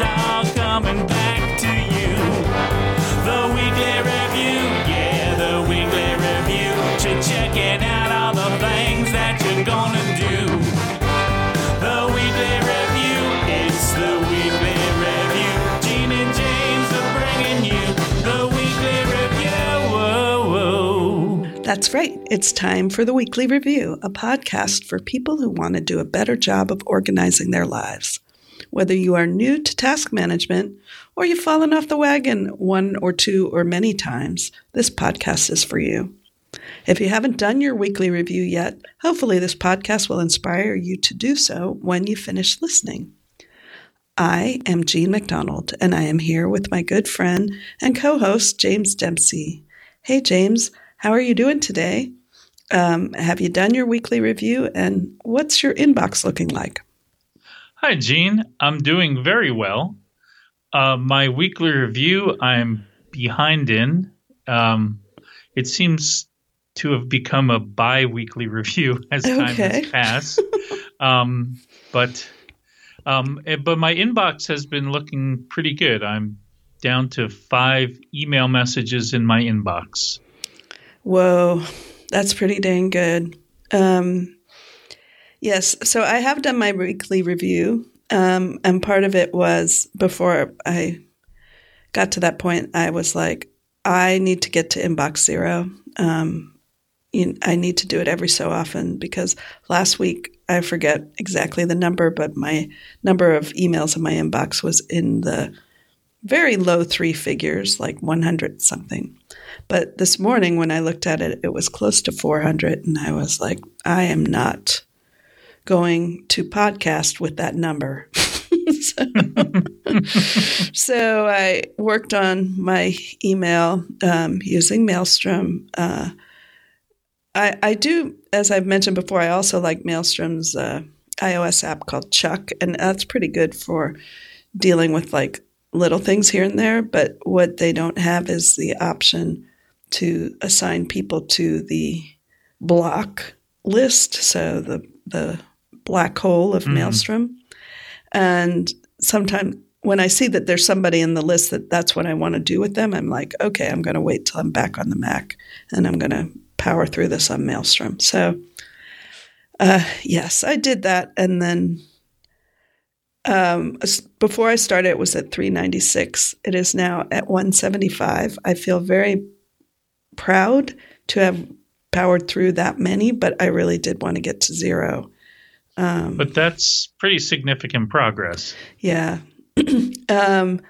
it's all coming back to you. The weekly review, yeah, the weekly review. To checking out all the things that you're gonna do. The weekly review, it's the weekly review. Jean and James are bringing you the weekly review. That's right. It's time for the Weekly Review, a podcast for people who want to do a better job of organizing their lives. Whether you are new to task management or you've fallen off the wagon one or two or many times, this podcast is for you. If you haven't done your weekly review yet, hopefully this podcast will inspire you to do so when you finish listening. I am Jean MacDonald, and I am here with my good friend and co host, James Dempsey. Hey, James, how are you doing today? Um, have you done your weekly review, and what's your inbox looking like? Hi, Jean. I'm doing very well. Uh, my weekly review, I'm behind in. Um, it seems to have become a bi weekly review as time Okay. has passed. um, but um, eh, but my inbox has been looking pretty good. I'm down to five email messages in my inbox. Whoa, that's pretty dang good. Um, yes, so I have done my weekly review, um, and part of it was before I got to that point, I was like, I need to get to inbox zero. Um, you, I need to do it every so often because last week I forget exactly the number, but my number of emails in my inbox was in the very low three figures, like 100 something. But this morning when I looked at it, it was close to 400. And I was like, I am not going to podcast with that number. so, so I worked on my email um, using Mailstrom. Uh, I, I do, as I've mentioned before, I also like Mailstrom's uh, iOS app called Chuck, and that's pretty good for dealing with like little things here and there. But what they don't have is the option to assign people to the block list, so the the black hole of Mailstrom. And sometimes when I see that there's somebody in the list that that's what I want to do with them, I'm like, okay, I'm going to wait till I'm back on the Mac, and I'm going to power through this on Mailstrom. So, uh, yes, I did that, and then um, before I started, it was at 396. It is now at 175. I feel very proud to have powered through that many, but I really did want to get to zero. But that's pretty significant progress. Yeah. um,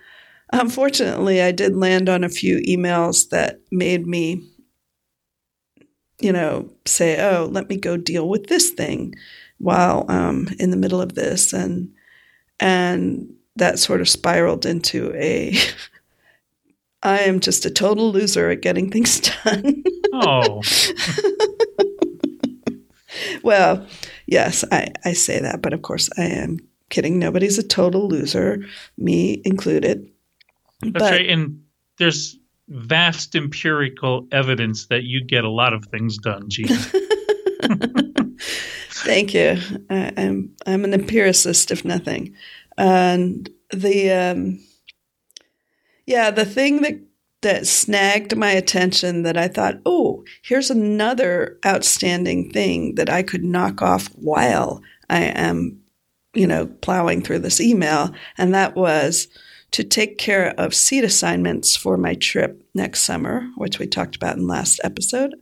unfortunately, I did land on a few emails that made me, you know, say, "Oh, let me go deal with this thing," while um, in the middle of this, and and that sort of spiraled into a. I am just a total loser at getting things done. Oh, well, yes, I, I say that, but of course I am kidding. Nobody's a total loser, me included. that's But- right. And there's vast empirical evidence that you get a lot of things done, Jean. Thank you. I, I'm I'm an empiricist, if nothing. And the um, yeah, the thing that that snagged my attention that I thought, oh, here's another outstanding thing that I could knock off while I am, you know, plowing through this email, and that was to take care of seat assignments for my trip next summer, which we talked about in last episode.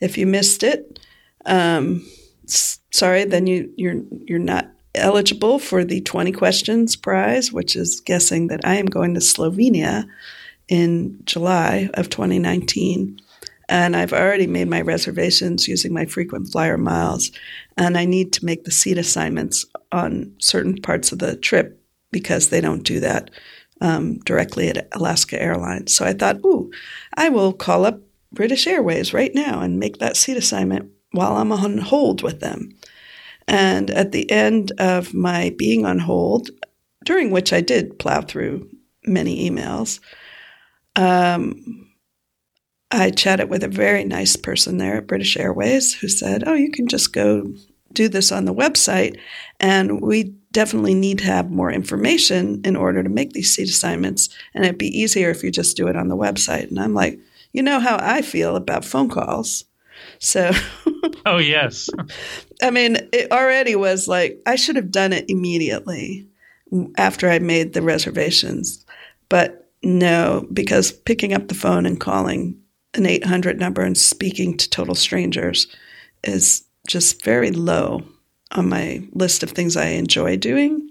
If you missed it, um, sorry, then you you're you're not eligible for the 20 questions prize, which is guessing that I am going to Slovenia in July of 2019. And I've already made my reservations using my frequent flyer miles. And I need to make the seat assignments on certain parts of the trip because they don't do that um, directly at Alaska Airlines. So I thought, ooh, I will call up British Airways right now and make that seat assignment while I'm on hold with them. And at the end of my being on hold, during which I did plow through many emails, um, I chatted with a very nice person there at British Airways who said, Oh, you can just go do this on the website, and we definitely need to have more information in order to make these seat assignments. And it'd be easier if you just do it on the website. And I'm like, you know how I feel about phone calls. So, Oh yes. I mean, it already was like, I should have done it immediately after I made the reservations. But no, because picking up the phone and calling an 800 number and speaking to total strangers is just very low on my list of things I enjoy doing.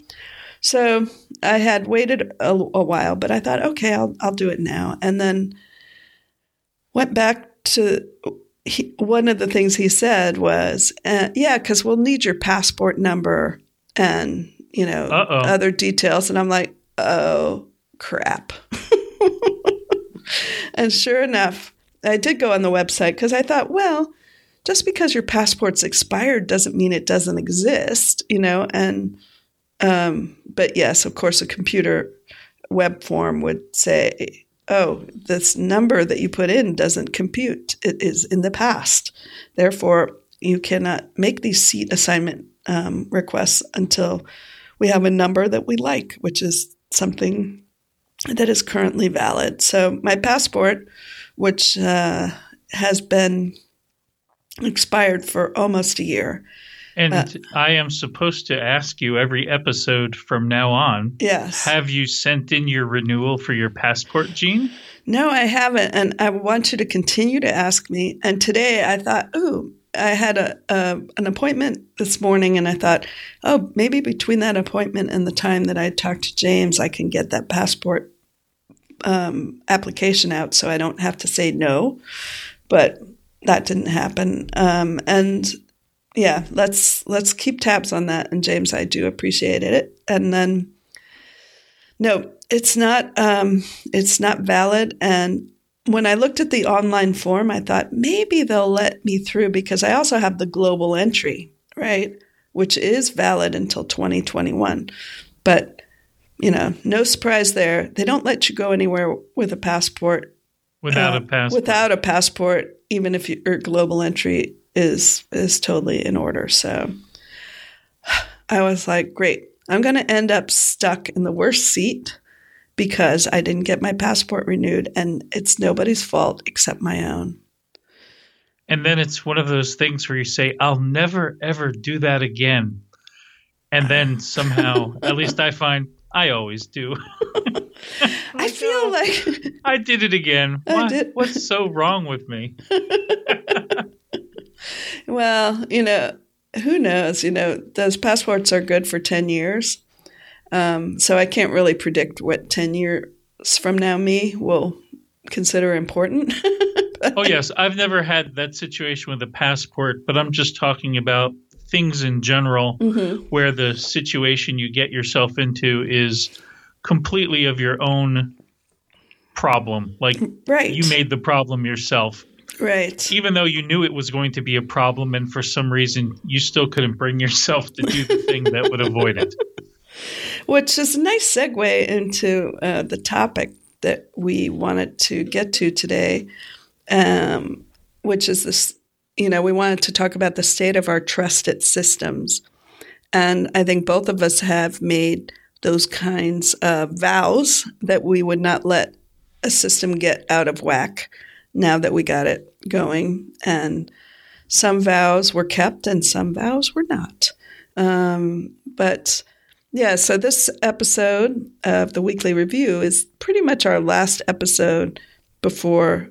So I had waited a, a while, but I thought, okay, I'll, I'll do it now. And then went back to he, one of the things he said was, uh, yeah, because we'll need your passport number and, you know, Uh-oh. other details. And I'm like, oh, crap. and sure enough, I did go on the website because I thought, well, just because your passport's expired doesn't mean it doesn't exist, you know. And um, but yes, of course, a computer web form would say, "Oh, this number that you put in doesn't compute; it is in the past. Therefore, you cannot make these seat assignment um, requests until we have a number that we like, which is something that is currently valid." So my passport, which uh, has been expired for almost a year. And Uh, I am supposed to ask you every episode from now on. Yes. Have you sent in your renewal for your passport, Jean? no, I haven't. And I want you to continue to ask me. And today I thought, ooh, I had a, a an appointment this morning, and I thought, oh, maybe between that appointment and the time that I talked to James, I can get that passport um, application out, so I don't have to say no. But that didn't happen. Um, and yeah, let's let's keep tabs on that. And James, I do appreciate it. And then, no, it's not um, it's not valid. And when I looked at the online form, I thought maybe they'll let me through because I also have the global entry, right, which is valid until 2021. But you know, no surprise there. They don't let you go anywhere with a passport Without uh, a passport. Without a passport, even if your global entry is is totally in order. So I was like, great. I'm going to end up stuck in the worst seat because I didn't get my passport renewed, and it's nobody's fault except my own. And then it's one of those things where you say, I'll never, ever do that again. And then somehow, at least I find I always do. I feel like I did it again. I Why- did. What's so wrong with me? Well, you know, who knows? You know, those passports are good for 10 years. Um, so I can't really predict what 10 years from now me will consider important. Oh, yes. I've never had that situation with a passport, but I'm just talking about things in general Mhm. where the situation you get yourself into is completely of your own problem. Like Right. you made the problem yourself. right. even though you knew it was going to be a problem and for some reason you still couldn't bring yourself to do the thing that would avoid it. Which is a nice segue into uh, the topic that we wanted to get to today, um, which is this. You know, we wanted to talk about the state of our trusted systems. And I think both of us have made those kinds of vows that we would not let a system get out of whack now that we got it going. And some vows were kept and some vows were not. Um, but yeah, so this episode of the weekly review is pretty much our last episode before,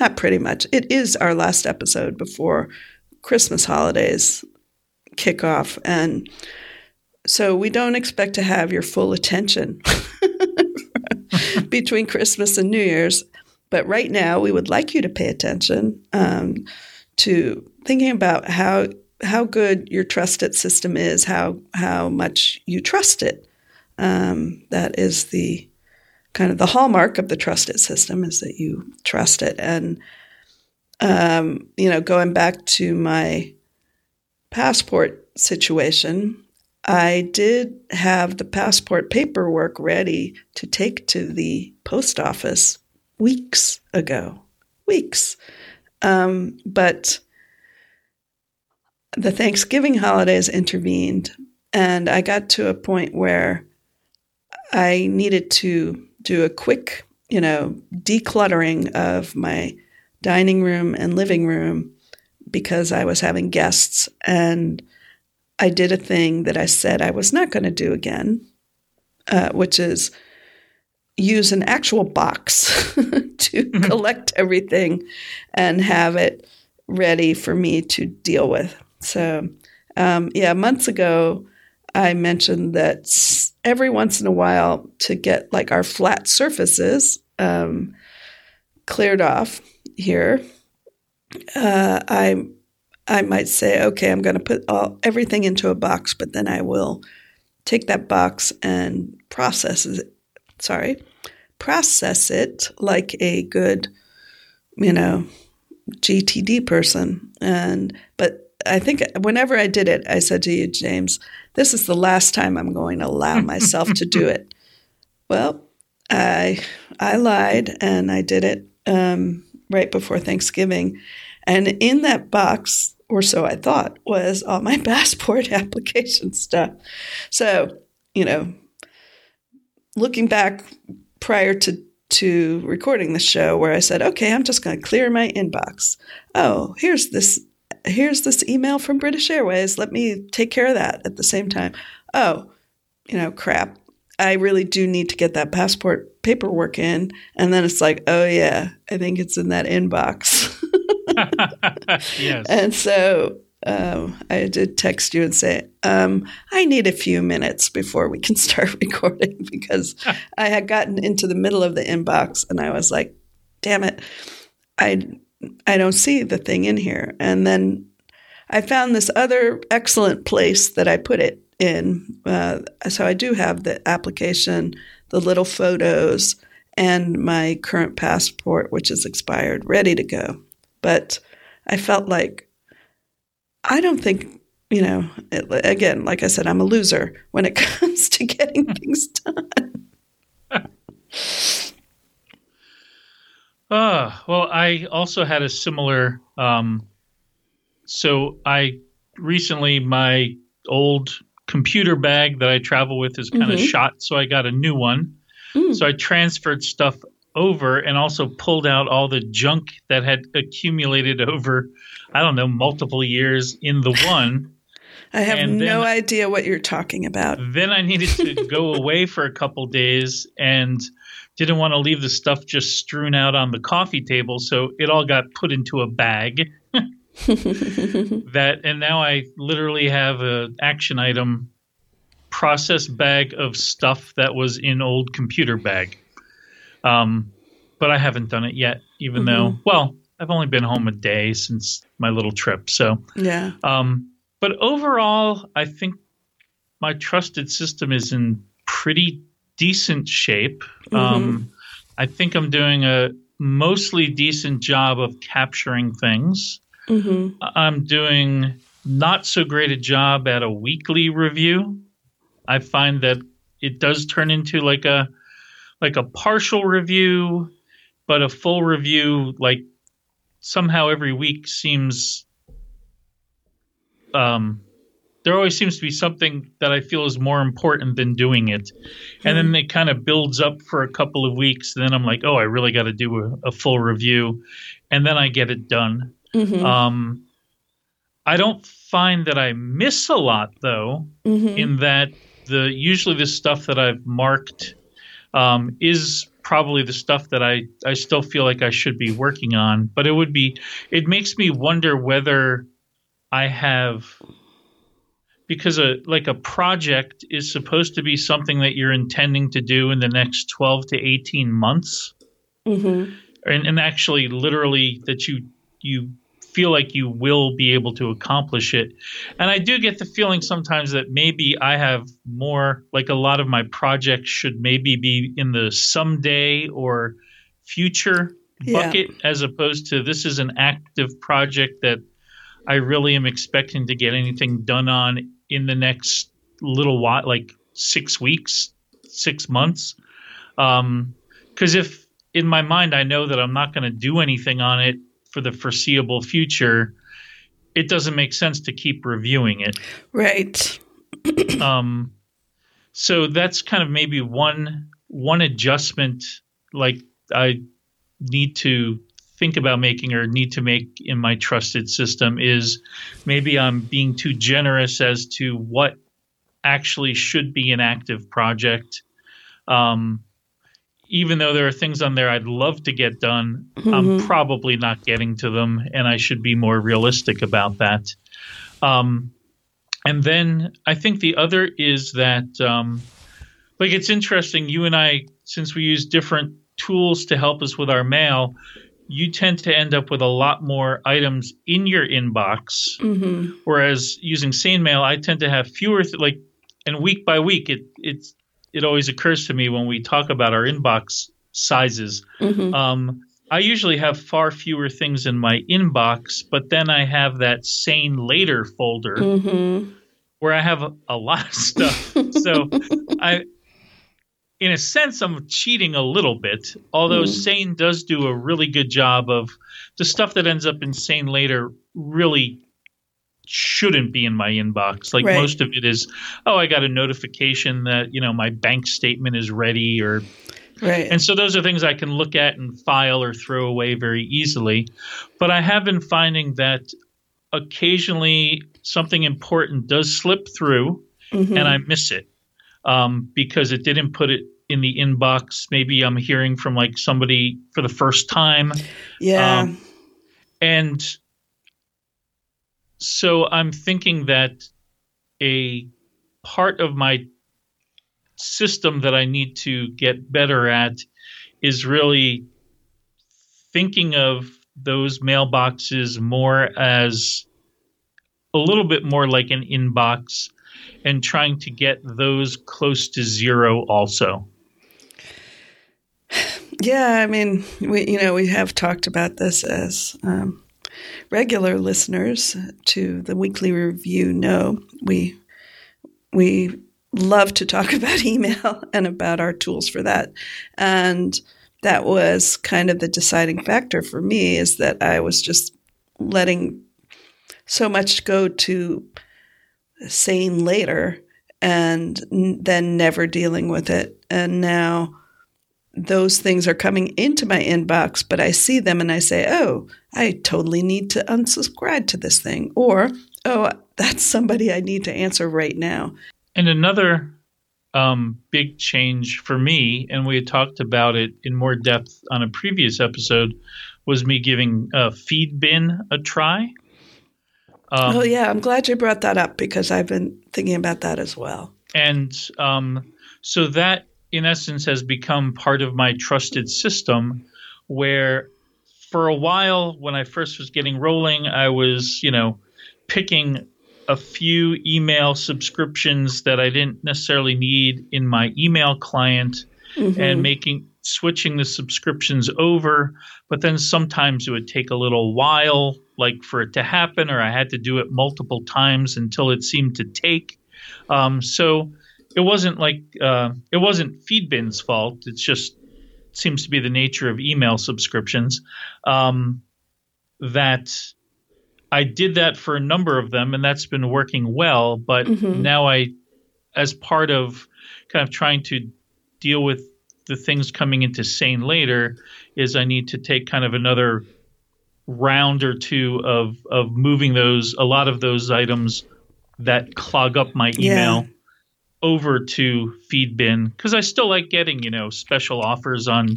not pretty much, it is our last episode before Christmas holidays kick off. And so we don't expect to have your full attention between Christmas and New Year's. But right now, we would like you to pay attention um, to thinking about how how good your trusted system is, how how much you trust it. Um, that is the kind of the hallmark of the trusted system is that you trust it. And um, you know, going back to my passport situation, I did have the passport paperwork ready to take to the post office weeks ago. Weeks. Um, but the Thanksgiving holidays intervened, and I got to a point where I needed to do a quick, you know, decluttering of my dining room and living room because I was having guests. And I did a thing that I said I was not going to do again, uh, which is use an actual box to collect everything and have it ready for me to deal with. So, um, yeah, months ago, I mentioned that every once in a while to get like our flat surfaces um, cleared off here, uh, I I might say, okay, I'm going to put all everything into a box, but then I will take that box and process it. Sorry, process it like a good, you know, GTD person. And but I think whenever I did it, I said to you, James, this is the last time I'm going to allow myself to do it. Well, I I lied and I did it um, right before Thanksgiving, and in that box, or so I thought, was all my passport application stuff. So you know, looking back prior to to recording the show, where I said, okay, I'm just going to clear my inbox. Oh, here's this here's this email from British Airways. Let me take care of that at the same time. Oh, you know, crap. I really do need to get that passport paperwork in. And then it's like, oh, yeah, I think it's in that inbox. yes. And so um, I did text you and say, um, I need a few minutes before we can start recording because I had gotten into the middle of the inbox and I was like, damn it, I, I don't see the thing in here. And then I found this other excellent place that I put it in. Uh, so I do have the application, the little photos, and my current passport, which is expired, ready to go. But I felt like I don't think, you know, it, again, like I said, I'm a loser when it comes to getting things done. Uh, well, I also had a similar. Um, so I recently, my old computer bag that I travel with is kind of Mhm. shot, so I got a new one. Mm. So I transferred stuff over and also pulled out all the junk that had accumulated over, I don't know, multiple years in the one. I have And then- no idea what you're talking about. then I needed to go away for a couple days and didn't want to leave the stuff just strewn out on the coffee table, so it all got put into a bag. that and now I literally have a action item process bag of stuff that was in old computer bag. Um, but I haven't done it yet, even though well, I've only been home a day since my little trip, so yeah. um, but overall, I think my trusted system is in pretty decent shape. Um, I think I'm doing a mostly decent job of capturing things. hmm I'm doing not so great a job at a weekly review. I find that it does turn into like a like a partial review, but a full review like somehow every week seems um there always seems to be something that I feel is more important than doing it. And then it kind of builds up for a couple of weeks. And then I'm like, oh, I really got to do a, a full review. And then I get it done. hmm Um, I don't find that I miss a lot though, hmm in that the usually the stuff that I've marked um, is probably the stuff that I I still feel like I should be working on. But it would be it makes me wonder whether I have because a like a project is supposed to be something that you're intending to do in the next 12 to 18 months. Hmm and, and actually literally that you you feel like you will be able to accomplish it. And i do get the feeling sometimes that maybe i have more like a lot of my projects should maybe be in the someday or future Yeah. bucket as opposed to this is an active project that i really am expecting to get anything done on in the next little while like six weeks six months um because if in my mind I know that I'm not going to do anything on it for the foreseeable future, it doesn't make sense to keep reviewing it. Right. Um, so that's kind of maybe one one adjustment like I need to think about making or need to make in my trusted system is maybe I'm being too generous as to what actually should be an active project. Um, even though there are things on there I'd love to get done, I'm probably not getting to them, and I should be more realistic about that. Um, and then I think the other is that, um, like, it's interesting. You and I, since we use different tools to help us with our mail, you tend to end up with a lot more items in your inbox. hmm Whereas using Sane Mail, I tend to have fewer, th- like, and week by week, it it's it always occurs to me when we talk about our inbox sizes. hmm Um, I usually have far fewer things in my inbox, but then I have that Sane Later folder hmm where I have a, a lot of stuff. so I, in a sense, I'm cheating a little bit. Although Mm. Sane does do a really good job of the stuff that ends up in Sane later really shouldn't be in my inbox. Like Right. most of it is, oh, I got a notification that you know my bank statement is ready, or Right. and so those are things I can look at and file or throw away very easily. But I have been finding that occasionally something important does slip through Mhm. and I miss it um, because it didn't put it in the inbox. Maybe I'm hearing from like somebody for the first time. yeah. um, And so I'm thinking that a part of my system that I need to get better at is really thinking of those mailboxes more as a little bit more like an inbox and trying to get those close to zero also. Yeah, I mean, we you know we have talked about this as um, regular listeners to the weekly review. Know we we love to talk about email and about our tools for that, and that was kind of the deciding factor for me is that I was just letting so much go to Sane later and then never dealing with it, and now those things are coming into my inbox, but I see them and I say, oh, I totally need to unsubscribe to this thing. Or, oh, that's somebody I need to answer right now. And another um, big change for me, and we had talked about it in more depth on a previous episode, was me giving uh, Feedbin a try. Um, oh, yeah, I'm glad you brought that up because I've been thinking about that as well. And um, so that, in essence, has become part of my trusted system where for a while, when I first was getting rolling, I was, you know, picking a few email subscriptions that I didn't necessarily need in my email client Mhm. and making switching the subscriptions over but then sometimes it would take a little while like for it to happen or i had to do it multiple times until it seemed to take um, so it wasn't like uh, it wasn't feedbin's fault it's just seems to be the nature of email subscriptions um, that i did that for a number of them and that's been working well but Mhm. now i as part of kind of trying to deal with the things coming into sane later is I need to take kind of another round or two of of moving those a lot of those items that clog up my email over to Feedbin because I still like getting you know special offers on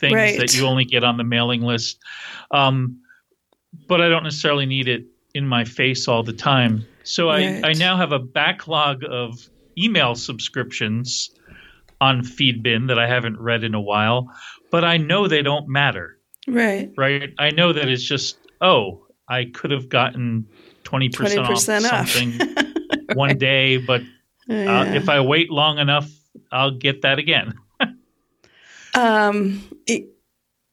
things Right. that you only get on the mailing list, um, but I don't necessarily need it in my face all the time. So I, Right. I now have a backlog of email subscriptions on Feedbin that I haven't read in a while, but I know they don't matter, Right. right? I know that it's just, oh, I could have gotten 20% 20% off off. something one day, but uh, Yeah. if I wait long enough, I'll get that again. Um, it,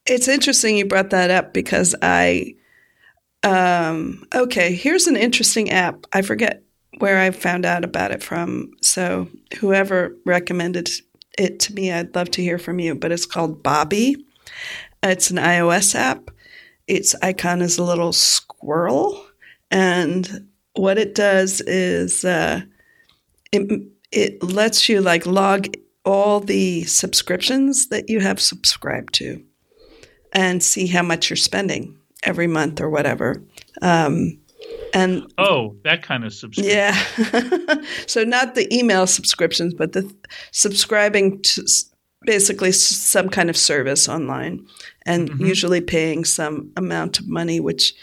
it's interesting you brought that up because I, um, okay, here's an interesting app. I forget where I found out about it from. So whoever recommended it to me, I'd love to hear from you. But it's called Bobby. It's an iOS app. Its icon is a little squirrel, and what it does is uh, it it lets you like log all the subscriptions that you have subscribed to and see how much you're spending every month or whatever. Um, and Oh, that kind of subscription. yeah, so not the email subscriptions, but the subscribing to basically some kind of service online, and usually paying some amount of money, which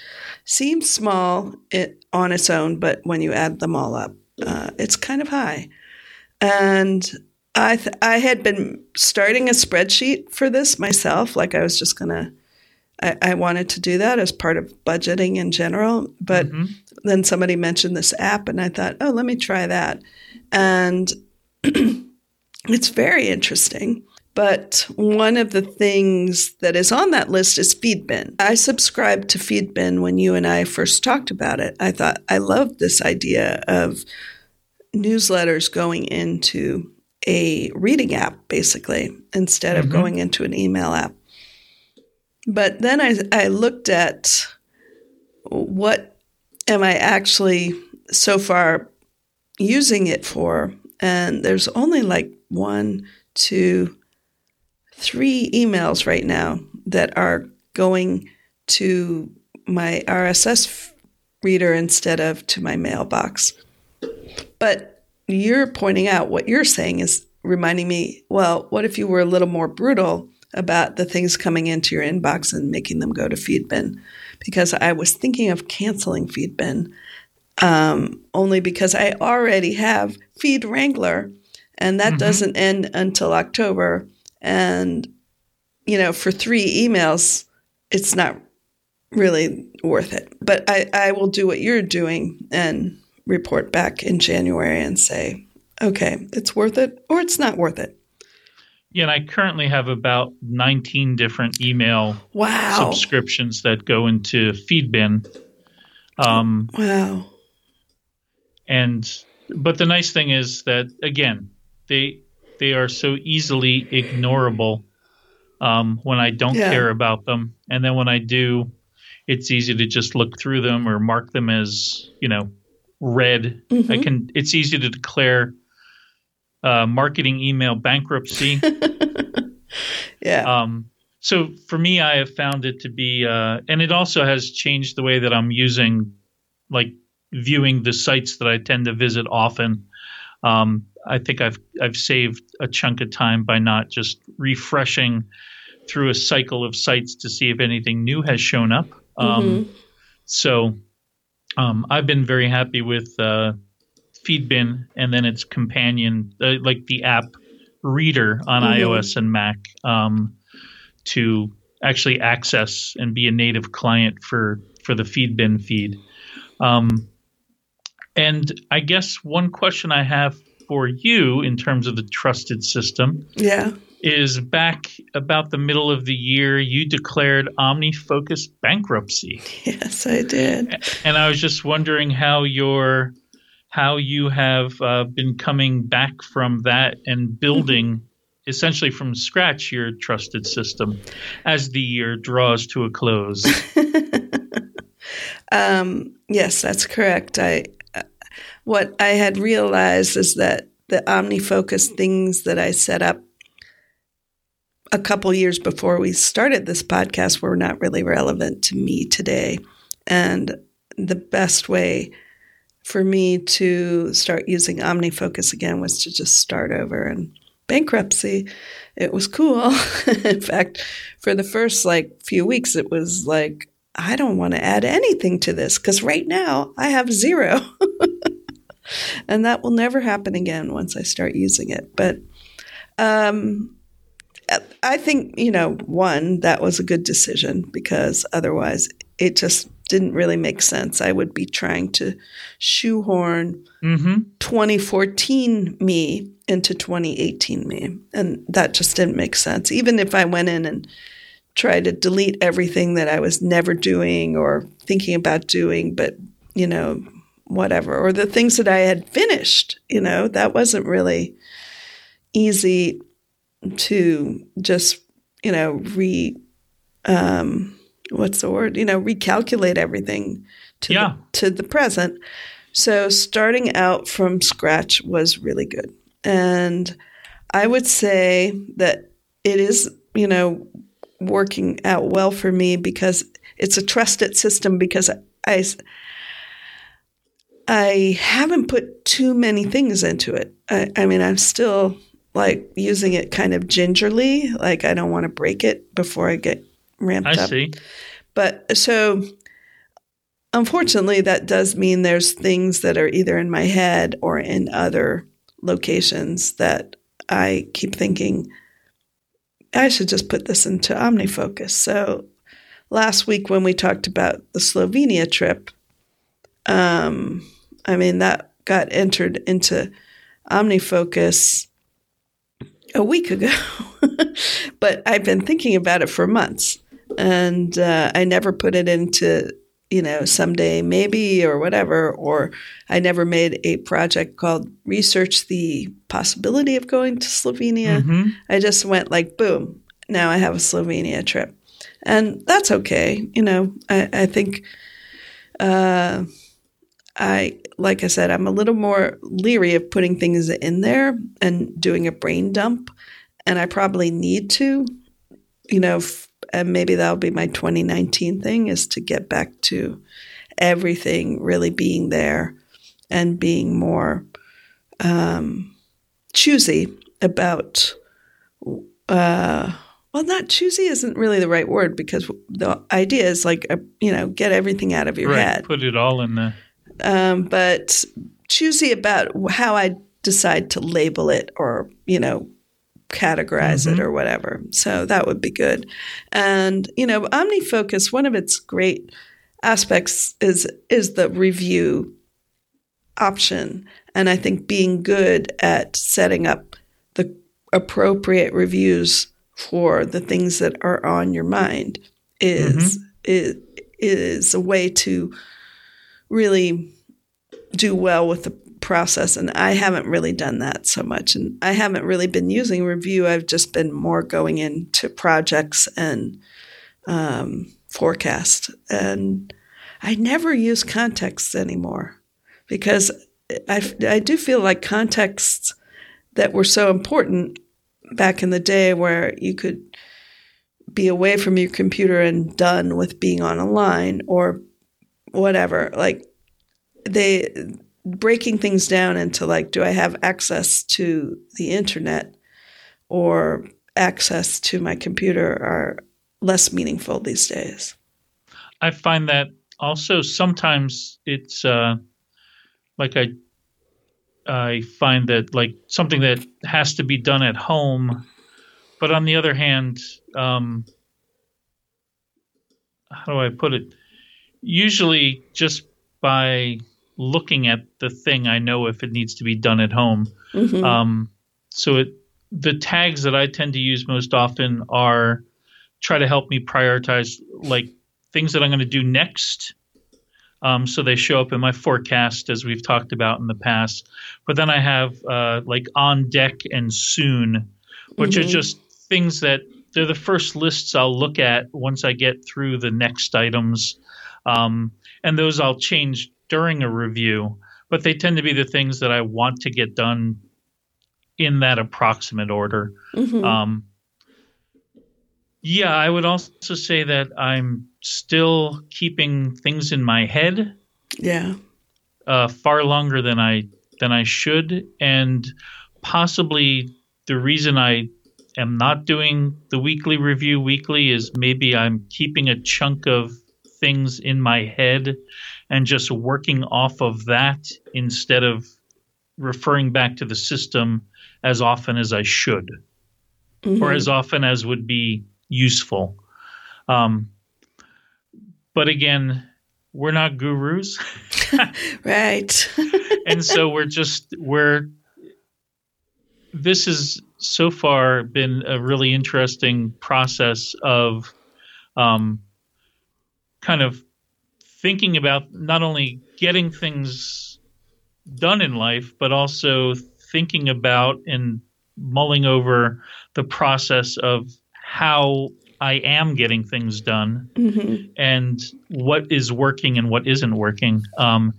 seems small it, on its own, but when you add them all up, uh, it's kind of high. And I th- I had been starting a spreadsheet for this myself, like I was just gonna. I, I wanted to do that as part of budgeting in general, but Mhm. then somebody mentioned this app, and I thought, oh, let me try that. And it's very interesting. But one of the things that is on that list is Feedbin. I subscribed to Feedbin when you and I first talked about it. I thought I loved this idea of newsletters going into a reading app, basically, instead of Mhm. going into an email app. But then I, I looked at what am I actually so far using it for? And there's only like one, two, three emails right now that are going to my RSS reader instead of to my mailbox. But you're pointing out what you're saying is reminding me, well, what if you were a little more brutal about the things coming into your inbox and making them go to Feedbin? Because I was thinking of canceling Feedbin um, only because I already have Feed Wrangler, and that Mhm. doesn't end until October. And you know, for three emails, it's not really worth it. But I, I will do what you're doing and report back in January and say, okay, it's worth it or it's not worth it. Yeah, and I currently have about 19 different email Wow. subscriptions that go into Feedbin. Um, wow. and but the nice thing is that again, they they are so easily ignorable um, when I don't Yeah. care about them, and then when I do, it's easy to just look through them or mark them as you know red. I Mhm. can. It's easy to declare uh, marketing email bankruptcy. Yeah. Um, so for me, I have found it to be, uh, and it also has changed the way that I'm using, like viewing the sites that I tend to visit often. Um, I think I've I've saved a chunk of time by not just refreshing through a cycle of sites to see if anything new has shown up. Um, Mhm. So um, I've been very happy with uh, Feedbin and then its companion, uh, like the app Reeder on Mhm. iOS and Mac, um, to actually access and be a native client for for the Feedbin feed. Um, and I guess one question I have for you in terms of the trusted system yeah. is back about the middle of the year, you declared OmniFocus bankruptcy. Yes, I did. And I was just wondering how your how you have uh, been coming back from that and building essentially from scratch your trusted system as the year draws to a close. Um, yes, that's correct. I uh, what I had realized is that the OmniFocus things that I set up a couple years before we started this podcast were not really relevant to me today, and the best way for me to start using OmniFocus again was to just start over and bankruptcy. It was cool. In fact, for the first like few weeks, it was like I don't want to add anything to this because right now I have zero. and that will never happen again once I start using it. But um, I think, you know, one, that was a good decision because otherwise it just didn't really make sense. I would be trying to shoehorn hmm 2014 me into 2018 me. And that just didn't make sense. Even if I went in and tried to delete everything that I was never doing or thinking about doing, but, you know, whatever, or the things that I had finished, you know, that wasn't really easy to just, you know, re, um, what's the word, you know, recalculate everything to Yeah. the, to the present. So starting out from scratch was really good. And I would say that it is, you know, working out well for me because it's a trusted system because I I haven't put too many things into it. I, I mean, I'm still like using it kind of gingerly. Like I don't want to break it before I get ramped I up. see. But so unfortunately, that does mean there's things that are either in my head or in other locations that I keep thinking, I should just put this into OmniFocus. So last week when we talked about the Slovenia trip, um, I mean, that got entered into OmniFocus a week ago, but I've been thinking about it for months and uh, I never put it into you know someday maybe or whatever or I never made a project called research the possibility of going to Slovenia. Mhm. I just went like boom, now I have a Slovenia trip. And that's okay. You know, I, I think uh, I like I said, I'm a little more leery of putting things in there and doing a brain dump. And I probably need to, you know, f- and maybe that'll be my 2019 thing is to get back to everything really being there and being more um, choosy about uh, well not choosy isn't really the right word because the idea is like uh you know get everything out of your Right. head Put it all in the. um, but choosy about how I decide to label it or you know categorize it Mhm. or whatever. So that would be good. And you know, OmniFocus, one of its great aspects is is the review option, and I think being good at setting up the appropriate reviews for the things that are on your mind is is is a way to really do well with the process and I haven't really done that so much and I haven't really been using review. I've just been more going into projects and um, forecast and I never use contexts anymore because I, I do feel like contexts that were so important back in the day where you could be away from your computer and done with being on a line or whatever like they breaking things down into like do i have access to the internet or access to my computer are less meaningful these days I find that also sometimes it's uh, like I I find that like something that has to be done at home, but on the other hand, um, how do I put it? Usually, just by looking at the thing, I know if it needs to be done at home. Mhm. Um, so it, the tags that I tend to use most often are try to help me prioritize like things that I'm going to do next. Um, so they show up in my forecast as we've talked about in the past. But then I have uh, like on deck and soon, which are Mhm. just things that they're the first lists I'll look at once I get through the next items. Um, and those I'll change during a review, but they tend to be the things that I want to get done in that approximate order. Mhm. Um, yeah, I would also say that I'm still keeping things in my head yeah uh, far longer than I than I should, and possibly the reason I am not doing the weekly review weekly is maybe I'm keeping a chunk of things in my head and just working off of that instead of referring back to the system as often as I should or Mhm. as often as would be useful. Um, but again, we're not gurus. right and so we're just we're this has so far been a really interesting process of um, kind of thinking about not only getting things done in life but also thinking about and mulling over the process of how I am getting things done hmm and what is working and what isn't working. Um,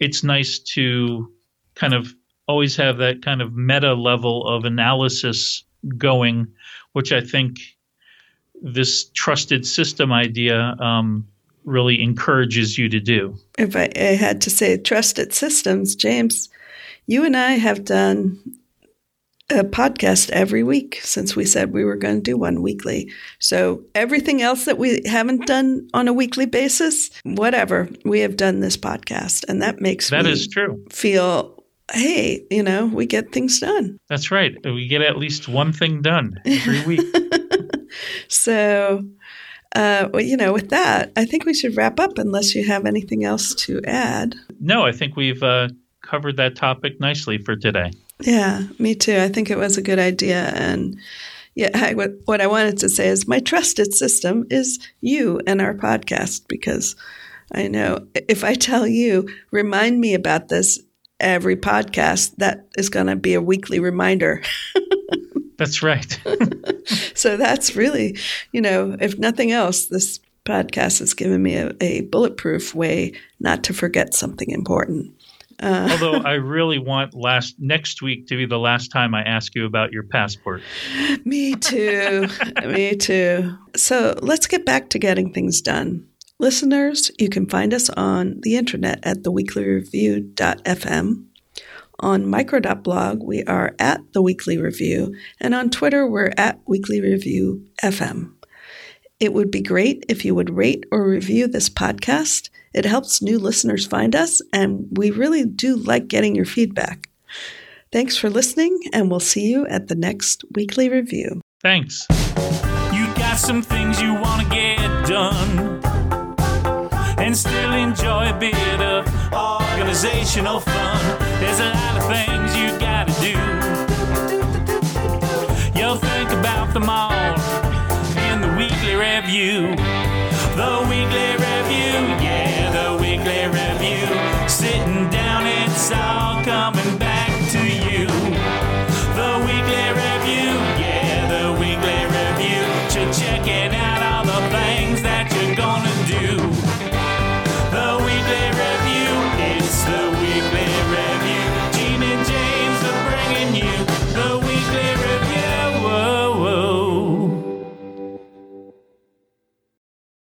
it's nice to kind of always have that kind of meta level of analysis going, which I think this trusted system idea um, really encourages you to do. If I, I had to say trusted systems, James, you and I have done a podcast every week since we said we were going to do one weekly. So everything else that we haven't done on a weekly basis, whatever, we have done this podcast, and that makes That me is true. feel, hey, you know, we get things done. That's right. We get at least one thing done every week. So, uh, well, you know, with that, I think we should wrap up unless you have anything else to add. no, I think we've uh, covered that topic nicely for today. Yeah, me too. I think it was a good idea. And yeah, I, what, what I wanted to say is my trusted system is you and our podcast because I know if I tell you, remind me about this every podcast, that is going to be a weekly reminder. That's right. So that's really, you know, if nothing else, this podcast has given me a, a bulletproof way not to forget something important. Uh, Although I really want last next week to be the last time I ask you about your passport. Me too. Me too. So let's get back to getting things done. Listeners, you can find us on the internet at theweeklyreview.fm. On micro.blog, we are at The Weekly Review, and on Twitter, we're at Weekly Review FM. It would be great if you would rate or review this podcast. It helps new listeners find us, and we really do like getting your feedback. Thanks for listening, and we'll see you at the next weekly review. Thanks. You got some things you want to get done and still enjoy a bit of organizational fun. A lot of things you got to do. You'll think about them all in the weekly review. The weekly